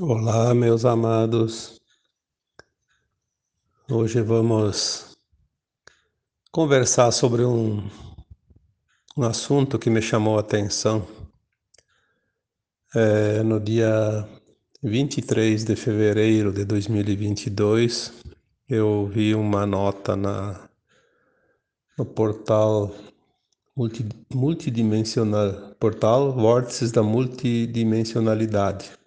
Olá, meus amados. Hoje vamos conversar sobre um, um assunto que me chamou a atenção. É, no dia 23 de fevereiro de 2022, eu vi uma nota na, no portal multi, multidimensional, portal Vórtices da Multidimensionalidade.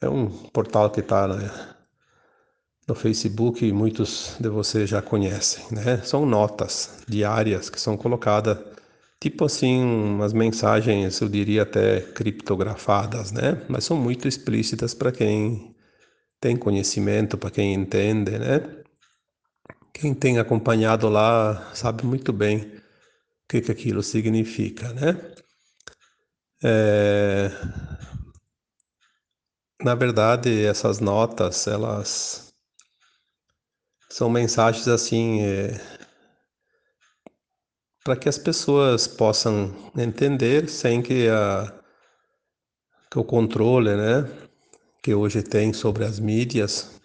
É um portal que está no Facebook e muitos de vocês já conhecem, né? São notas diárias que são colocadas, tipo assim, umas mensagens, eu diria até criptografadas, né? Mas são muito explícitas para quem tem conhecimento, para quem entende, né? Quem tem acompanhado lá sabe muito bem o que, que aquilo significa, né? É... Na verdade, essas notas, elas são mensagens assim é... para que as pessoas possam entender sem que, a... que o controle, né, que hoje tem sobre as mídias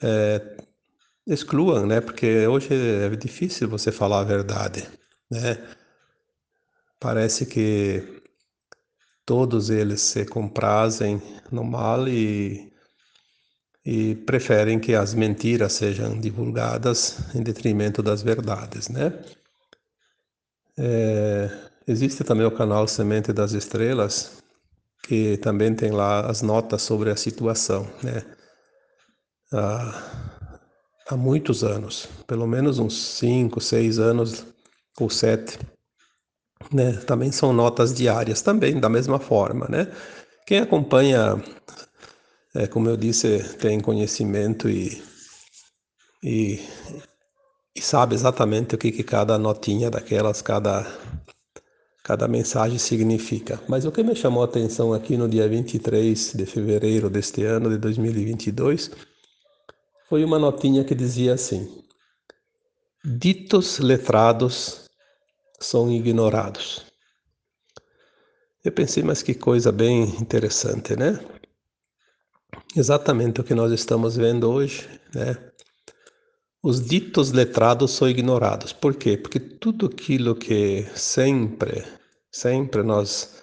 é... excluam, né, porque hoje é difícil você falar a verdade, né? Parece que todos eles se comprazem no mal e, e preferem que as mentiras sejam divulgadas em detrimento das verdades, né? É, existe também o canal Semente das Estrelas, que também tem lá as notas sobre a situação, né? Há, há muitos anos, pelo menos uns cinco, seis anos ou sete, né? Também são notas diárias, também da mesma forma, né? Quem acompanha, é, como eu disse, tem conhecimento e, e, e sabe exatamente o que, que cada notinha daquelas, cada, cada mensagem significa. Mas o que me chamou a atenção aqui no dia 23 de fevereiro deste ano, de 2022, foi uma notinha que dizia assim: Ditos letrados são ignorados. Eu pensei, mas que coisa bem interessante, né? Exatamente o que nós estamos vendo hoje, né? Os ditos letrados são ignorados. Por quê? Porque tudo aquilo que sempre, sempre nós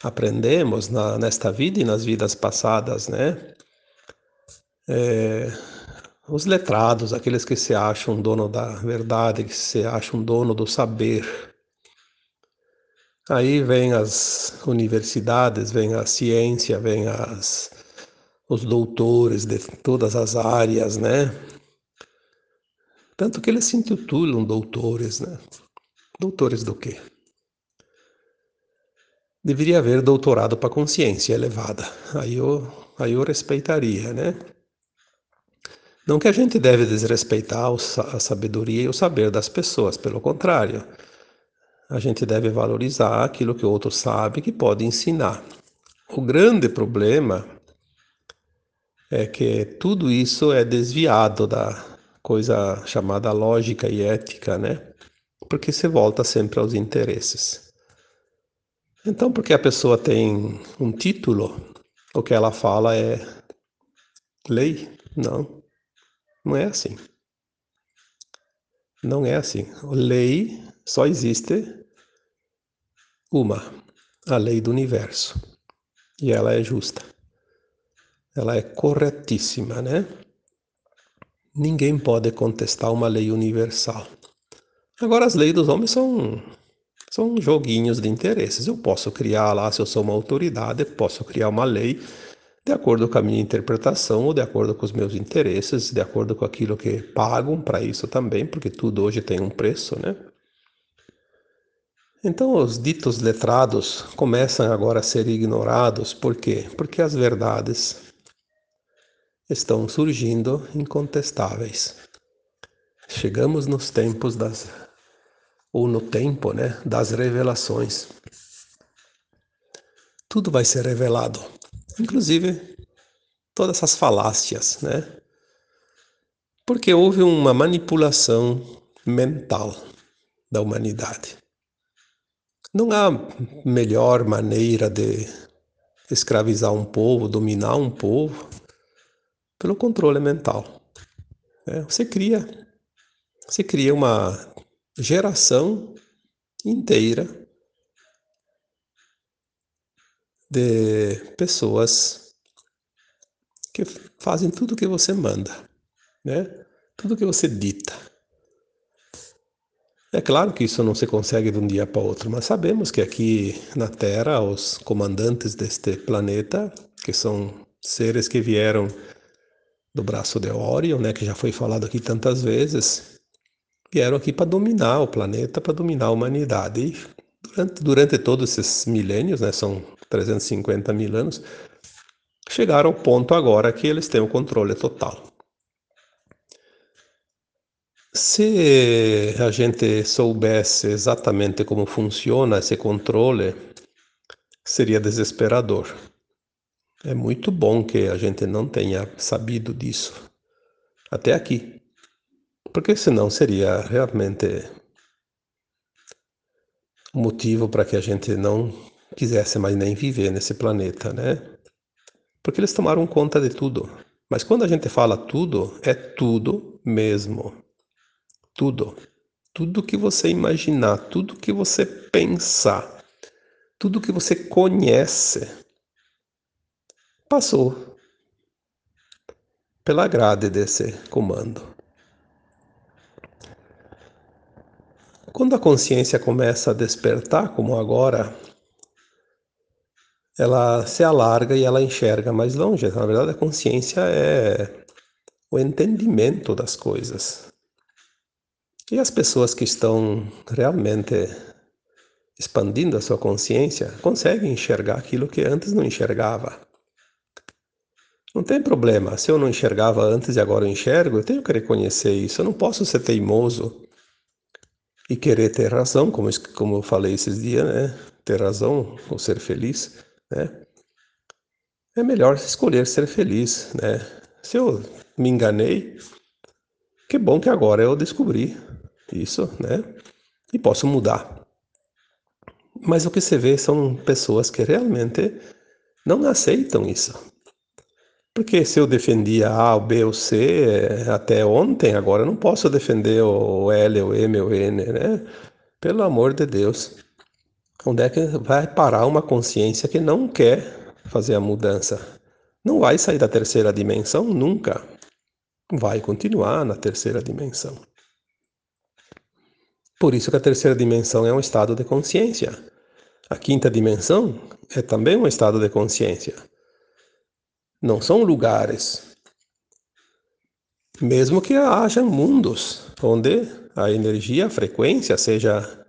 aprendemos na, nesta vida e nas vidas passadas, né? É, os letrados, aqueles que se acham dono da verdade, que se acham dono do saber, Aí vem as universidades, vem a ciência, vem as, os doutores de todas as áreas, né? Tanto que eles se intitulam doutores, né? Doutores do quê? Deveria haver doutorado para consciência elevada. Aí eu, aí eu respeitaria, né? Não que a gente deve desrespeitar a sabedoria e o saber das pessoas, pelo contrário a gente deve valorizar aquilo que o outro sabe que pode ensinar. O grande problema é que tudo isso é desviado da coisa chamada lógica e ética, né? Porque se volta sempre aos interesses. Então, porque a pessoa tem um título, o que ela fala é lei? Não, não é assim. Não é assim. Lei só existe uma, a lei do universo. E ela é justa. Ela é corretíssima, né? Ninguém pode contestar uma lei universal. Agora, as leis dos homens são, são joguinhos de interesses. Eu posso criar lá, se eu sou uma autoridade, posso criar uma lei de acordo com a minha interpretação ou de acordo com os meus interesses, de acordo com aquilo que pagam para isso também, porque tudo hoje tem um preço, né? Então, os ditos letrados começam agora a ser ignorados, por quê? Porque as verdades estão surgindo incontestáveis. Chegamos nos tempos das ou no tempo, né, das revelações. Tudo vai ser revelado, inclusive todas essas falácias, né? Porque houve uma manipulação mental da humanidade. Não há melhor maneira de escravizar um povo, dominar um povo pelo controle mental. É, você cria, você cria uma geração inteira de pessoas que fazem tudo o que você manda, né? Tudo que você dita. É claro que isso não se consegue de um dia para outro, mas sabemos que aqui na Terra os comandantes deste planeta, que são seres que vieram do braço de Orion, né, que já foi falado aqui tantas vezes, vieram aqui para dominar o planeta, para dominar a humanidade. E durante, durante todos esses milênios, né, são 350 mil anos, chegaram ao ponto agora que eles têm o controle total. Se a gente soubesse exatamente como funciona esse controle, seria desesperador. É muito bom que a gente não tenha sabido disso até aqui, porque senão seria realmente motivo para que a gente não quisesse mais nem viver nesse planeta, né? Porque eles tomaram conta de tudo. Mas quando a gente fala tudo, é tudo mesmo. Tudo. Tudo que você imaginar, tudo que você pensar, tudo que você conhece, passou pela grade desse comando. Quando a consciência começa a despertar, como agora, ela se alarga e ela enxerga mais longe. Na verdade, a consciência é o entendimento das coisas. E as pessoas que estão realmente expandindo a sua consciência conseguem enxergar aquilo que antes não enxergava. Não tem problema, se eu não enxergava antes e agora eu enxergo, eu tenho que reconhecer isso. Eu não posso ser teimoso e querer ter razão, como, como eu falei esses dias, né? Ter razão ou ser feliz, né? É melhor escolher ser feliz, né? Se eu me enganei, que bom que agora eu descobri isso, né? E posso mudar. Mas o que você vê são pessoas que realmente não aceitam isso. Porque se eu defendia A, B, o C eh, até ontem, agora eu não posso defender o L, o M, o N, né? Pelo amor de Deus. Onde é que vai parar uma consciência que não quer fazer a mudança? Não vai sair da terceira dimensão nunca. Vai continuar na terceira dimensão. Por isso que a terceira dimensão é um estado de consciência. A quinta dimensão é também um estado de consciência. Não são lugares. Mesmo que haja mundos onde a energia, a frequência seja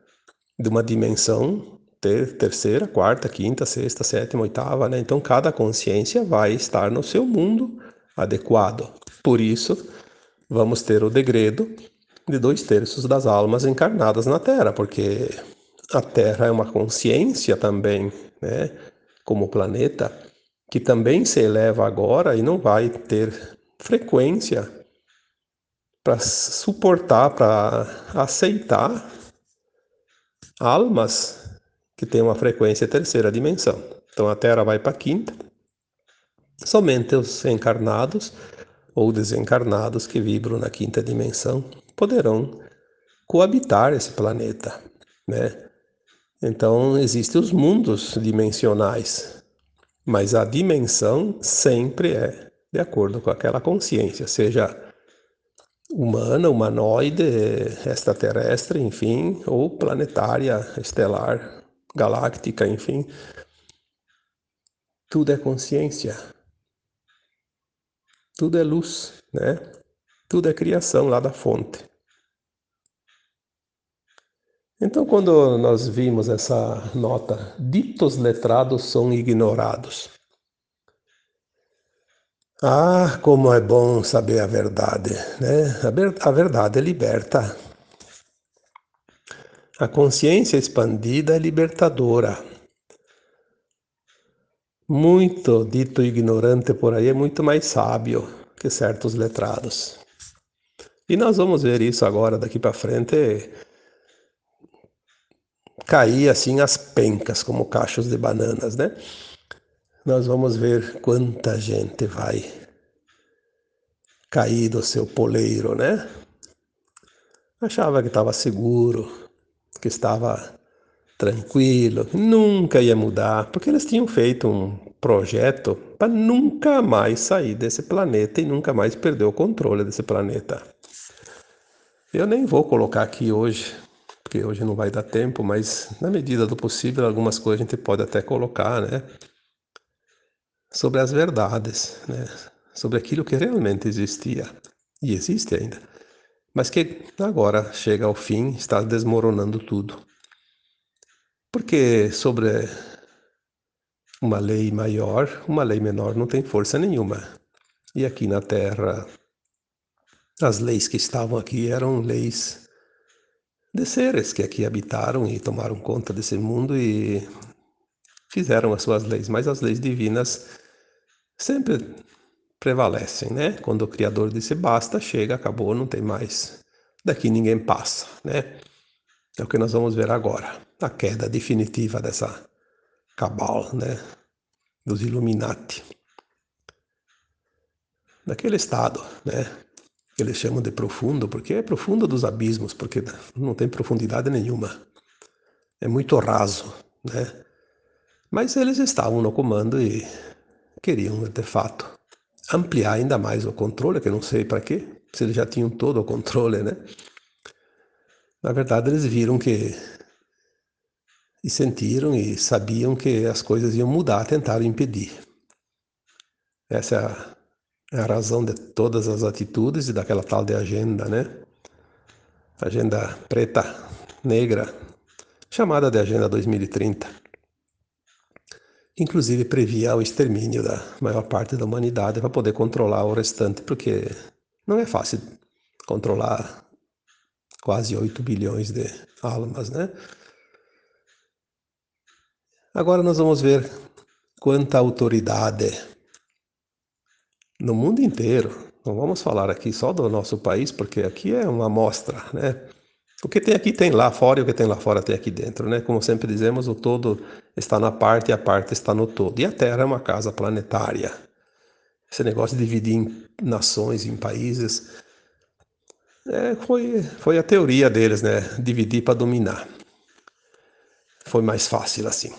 de uma dimensão ter, terceira, quarta, quinta, sexta, sétima, oitava, né? Então cada consciência vai estar no seu mundo adequado. Por isso, vamos ter o degredo de dois terços das almas encarnadas na Terra, porque a Terra é uma consciência também, né, como planeta, que também se eleva agora e não vai ter frequência para suportar, para aceitar almas que têm uma frequência terceira dimensão. Então a Terra vai para a quinta, somente os encarnados ou desencarnados que vibram na quinta dimensão poderão coabitar esse planeta, né? Então existem os mundos dimensionais, mas a dimensão sempre é de acordo com aquela consciência, seja humana, humanoide, extraterrestre, enfim, ou planetária, estelar, galáctica, enfim. Tudo é consciência. Tudo é luz, né? Tudo é criação lá da fonte. Então, quando nós vimos essa nota, ditos letrados são ignorados. Ah, como é bom saber a verdade, né? A verdade liberta. A consciência expandida é libertadora. Muito dito ignorante por aí é muito mais sábio que certos letrados. E nós vamos ver isso agora daqui para frente cair assim as pencas como cachos de bananas, né? nós vamos ver quanta gente vai cair do seu poleiro, né? Achava que estava seguro, que estava tranquilo, nunca ia mudar, porque eles tinham feito um projeto para nunca mais sair desse planeta e nunca mais perder o controle desse planeta. Eu nem vou colocar aqui hoje, porque hoje não vai dar tempo, mas na medida do possível, algumas coisas a gente pode até colocar, né? Sobre as verdades, né? Sobre aquilo que realmente existia e existe ainda, mas que agora chega ao fim, está desmoronando tudo. Porque sobre uma lei maior, uma lei menor não tem força nenhuma. E aqui na Terra, as leis que estavam aqui eram leis de seres que aqui habitaram e tomaram conta desse mundo e fizeram as suas leis, mas as leis divinas sempre prevalecem, né? Quando o Criador disse basta, chega, acabou, não tem mais. Daqui ninguém passa, né? É o que nós vamos ver agora, a queda definitiva dessa cabal, né, dos Illuminati. Daquele estado, né, eles chamam de profundo, porque é profundo dos abismos, porque não tem profundidade nenhuma. É muito raso, né? Mas eles estavam no comando e queriam, de fato, ampliar ainda mais o controle, que eu não sei para quê, se eles já tinham todo o controle, né? Na verdade, eles viram que. e sentiram e sabiam que as coisas iam mudar, tentaram impedir. Essa é a, razão de todas as atitudes e daquela tal de agenda, né? Agenda preta, negra, chamada de Agenda 2030. Inclusive previa o extermínio da maior parte da humanidade para poder controlar o restante, porque não é fácil controlar quase 8 bilhões de almas, né? Agora nós vamos ver quanta autoridade no mundo inteiro. Não vamos falar aqui só do nosso país, porque aqui é uma amostra, né? O que tem aqui tem lá fora e o que tem lá fora tem aqui dentro, né? Como sempre dizemos, o todo está na parte e a parte está no todo. E a Terra é uma casa planetária. Esse negócio de dividir em nações, em países, é, foi, foi a teoria deles, né? Dividir para dominar. Foi mais fácil assim.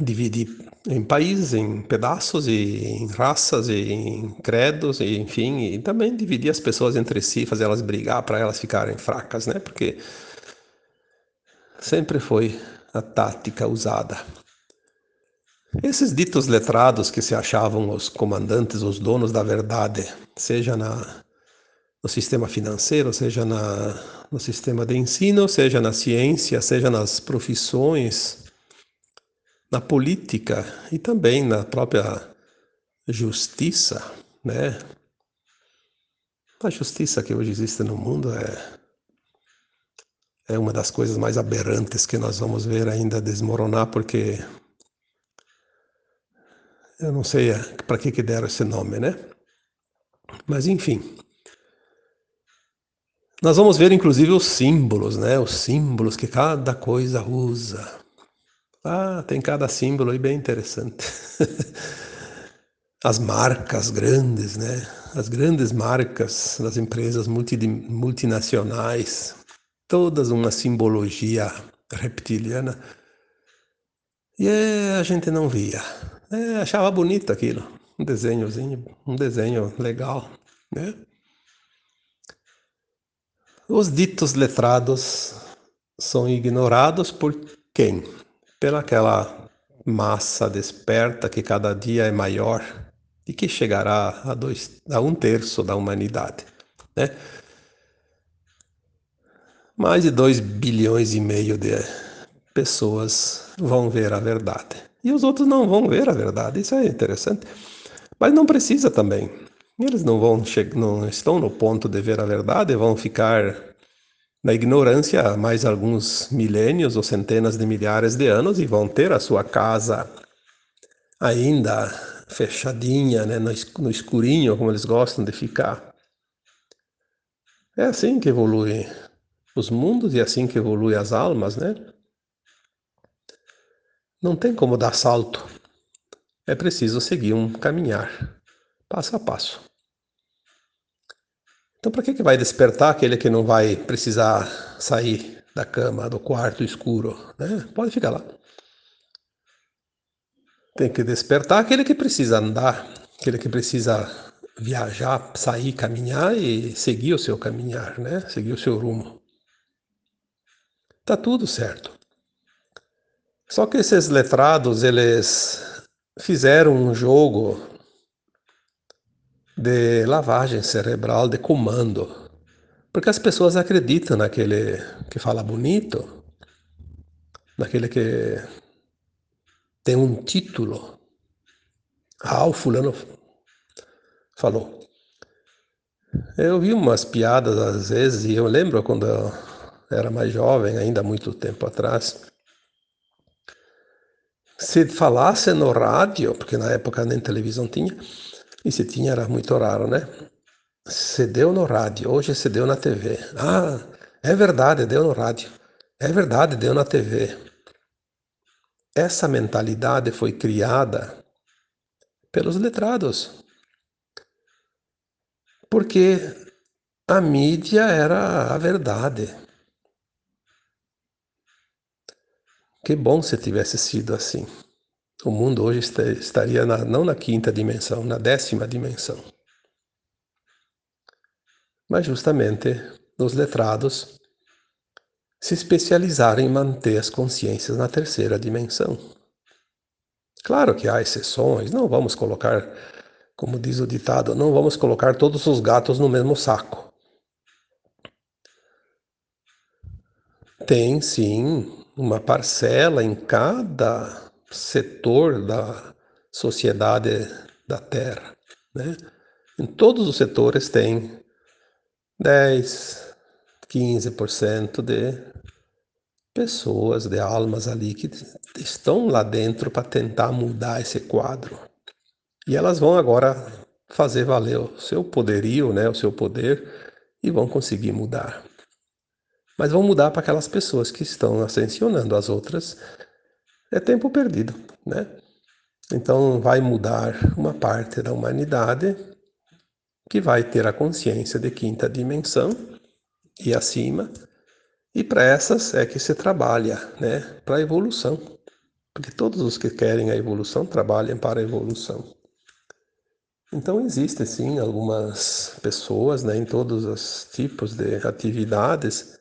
Dividir em países, em pedaços, e em raças, e em credos, e enfim, e também dividir as pessoas entre si, fazer elas brigar para elas ficarem fracas, né? Porque sempre foi a tática usada. Esses ditos letrados que se achavam os comandantes, os donos da verdade, seja na no sistema financeiro, seja na, no sistema de ensino, seja na ciência, seja nas profissões, na política e também na própria justiça, né? A justiça que hoje existe no mundo é é uma das coisas mais aberrantes que nós vamos ver ainda desmoronar, porque eu não sei para que que deram esse nome, né? Mas enfim, nós vamos ver inclusive os símbolos, né? Os símbolos que cada coisa usa. Ah, tem cada símbolo aí bem interessante. As marcas grandes, né? As grandes marcas das empresas multi, multinacionais, todas uma simbologia reptiliana. E é, a gente não via. É, achava bonito aquilo. Um desenhozinho, um desenho legal, né? Os ditos letrados são ignorados por quem? Pelaquela massa desperta que cada dia é maior e que chegará a, dois, a um terço da humanidade. Né? Mais de 2 bilhões e meio de pessoas vão ver a verdade. E os outros não vão ver a verdade. Isso é interessante. Mas não precisa também. Eles não vão não estão no ponto de ver a verdade, vão ficar na ignorância mais alguns milênios ou centenas de milhares de anos e vão ter a sua casa ainda fechadinha, né, no escurinho, como eles gostam de ficar. É assim que evolui os mundos e é assim que evolui as almas, né? Não tem como dar salto é preciso seguir um caminhar, passo a passo. Então, para que, que vai despertar aquele que não vai precisar sair da cama, do quarto escuro? Né? Pode ficar lá. Tem que despertar aquele que precisa andar, aquele que precisa viajar, sair, caminhar e seguir o seu caminhar, né? Seguir o seu rumo. Tá tudo certo. Só que esses letrados, eles fizeram um jogo de lavagem cerebral, de comando. Porque as pessoas acreditam naquele que fala bonito, naquele que tem um título. Ah, o fulano falou. Eu vi umas piadas às vezes, e eu lembro quando eu era mais jovem, ainda muito tempo atrás, se falasse no rádio, porque na época nem televisão tinha, e se tinha era muito raro, né? Se deu no rádio, hoje se deu na TV. Ah, é verdade, deu no rádio. É verdade, deu na TV. Essa mentalidade foi criada pelos letrados. Porque a mídia era a verdade. Que bom se tivesse sido assim. O mundo hoje estaria na, não na quinta dimensão, na décima dimensão. Mas justamente os letrados se especializaram em manter as consciências na terceira dimensão. Claro que há exceções, não vamos colocar, como diz o ditado, não vamos colocar todos os gatos no mesmo saco. Tem sim uma parcela em cada setor da sociedade da Terra. Né? Em todos os setores tem 10, 15% de pessoas, de almas ali que estão lá dentro para tentar mudar esse quadro. E elas vão agora fazer valer o seu poderio, né, o seu poder, e vão conseguir mudar mas vão mudar para aquelas pessoas que estão ascensionando. As outras é tempo perdido, né? Então vai mudar uma parte da humanidade que vai ter a consciência de quinta dimensão e acima, e para essas é que se trabalha, né? Para a evolução. Porque todos os que querem a evolução trabalham para a evolução. Então existem sim algumas pessoas, né, em todos os tipos de atividades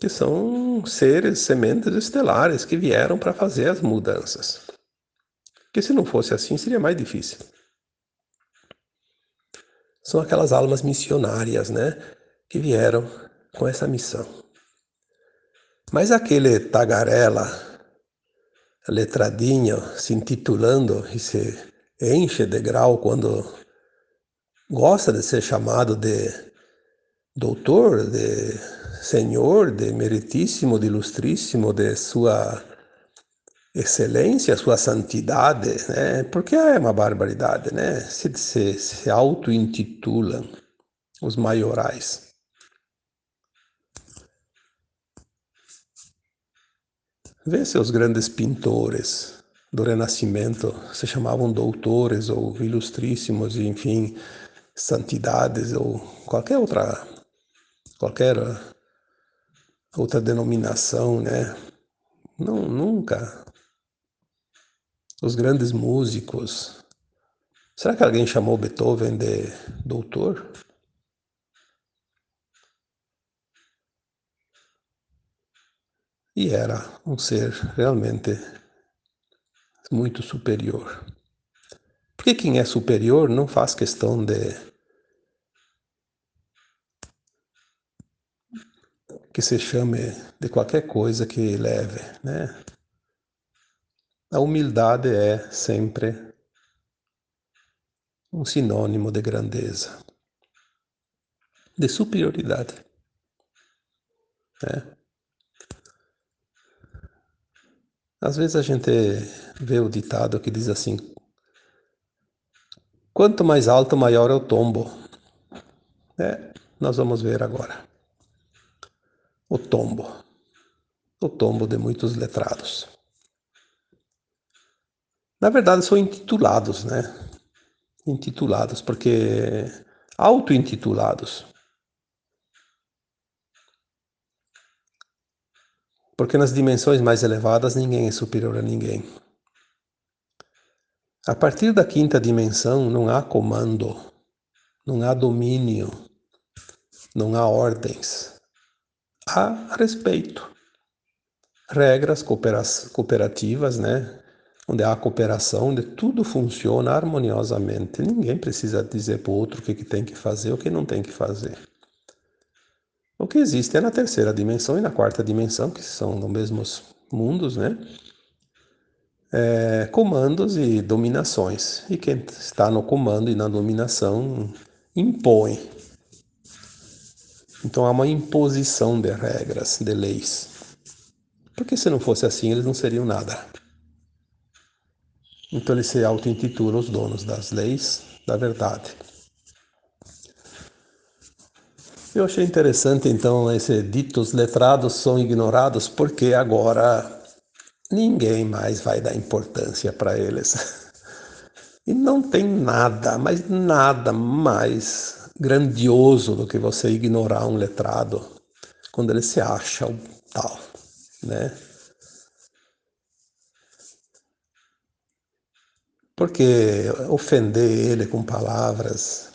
que são seres, sementes estelares que vieram para fazer as mudanças. Porque se não fosse assim, seria mais difícil. São aquelas almas missionárias, né? Que vieram com essa missão. Mas aquele tagarela, letradinho, se intitulando e se enche de grau quando gosta de ser chamado de doutor, de Senhor, de meritíssimo, de ilustríssimo, de sua excelência, sua santidade, né? Porque é uma barbaridade, né? Se, se, se auto-intitulam os maiorais. Vê se os grandes pintores do Renascimento se chamavam doutores ou ilustríssimos, enfim, santidades ou qualquer outra qualquer outra denominação, né? Não, nunca. Os grandes músicos. Será que alguém chamou Beethoven de doutor? E era um ser realmente muito superior. Porque quem é superior não faz questão de que se chame de qualquer coisa que leve, né? A humildade é sempre um sinônimo de grandeza, de superioridade. Né? Às vezes a gente vê o ditado que diz assim: quanto mais alto, maior é o tombo. É, nós vamos ver agora o tombo, o tombo de muitos letrados. Na verdade, são intitulados, né? Intitulados, porque auto-intitulados. Porque nas dimensões mais elevadas ninguém é superior a ninguém. A partir da quinta dimensão não há comando, não há domínio, não há ordens. Há respeito. Regras cooperativas, né? Onde há cooperação, onde tudo funciona harmoniosamente. Ninguém precisa dizer para o outro o que, que tem que fazer ou o que não tem que fazer. O que existe é na terceira dimensão e na quarta dimensão, que são nos mesmos mundos, né? É, comandos e dominações. E quem está no comando e na dominação impõe. Então há uma imposição de regras, de leis. Porque se não fosse assim, eles não seriam nada. Então eles se auto-intitulam os donos das leis da verdade. Eu achei interessante então esse ditos letrados são ignorados porque agora ninguém mais vai dar importância para eles. E não tem nada, mas nada mais grandioso do que você ignorar um letrado quando ele se acha o tal, né? Porque ofender ele com palavras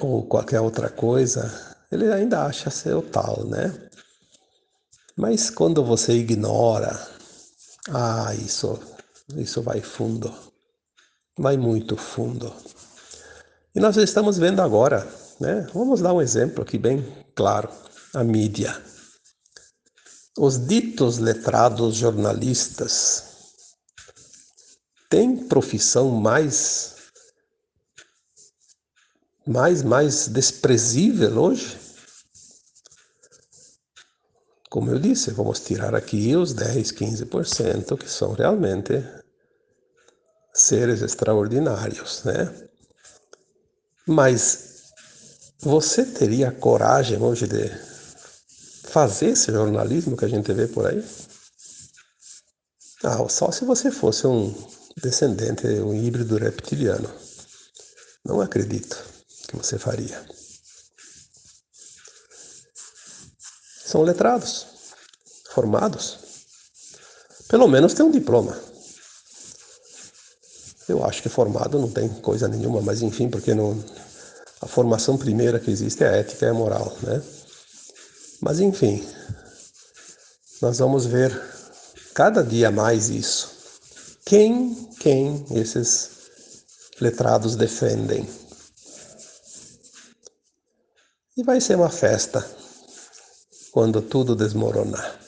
ou qualquer outra coisa, ele ainda acha ser o tal, né? Mas quando você ignora, ah, isso, isso vai fundo, vai muito fundo. E nós estamos vendo agora, né? Vamos dar um exemplo aqui bem claro: a mídia. Os ditos letrados jornalistas têm profissão mais mais, mais desprezível hoje? Como eu disse, vamos tirar aqui os 10, 15% que são realmente seres extraordinários, né? Mas você teria coragem hoje de fazer esse jornalismo que a gente vê por aí? Ah, só se você fosse um descendente, um híbrido reptiliano. Não acredito que você faria? São letrados, formados. Pelo menos tem um diploma. Eu acho que formado não tem coisa nenhuma, mas enfim, porque a formação primeira que existe é a ética e a moral, né? Mas enfim, nós vamos ver cada dia mais isso. Quem, quem esses letrados defendem? E vai ser uma festa quando tudo desmoronar.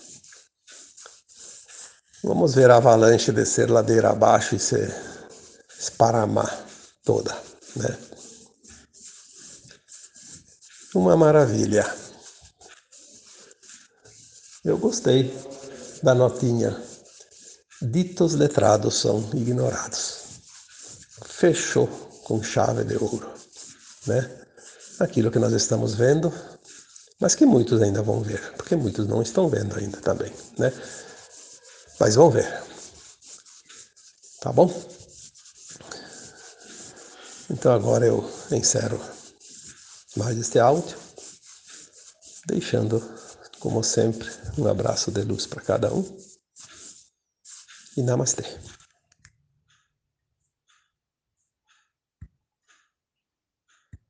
Vamos ver a avalanche descer ladeira abaixo e se esparamar toda, né? Uma maravilha. Eu gostei da notinha. Ditos letrados são ignorados. Fechou com chave de ouro, né? aquilo que nós estamos vendo, mas que muitos ainda vão ver, porque muitos não estão vendo ainda também, né? Mas vão ver. Tá bom? Então agora eu encerro mais este áudio, deixando, como sempre, um abraço de luz para cada um. E namastê.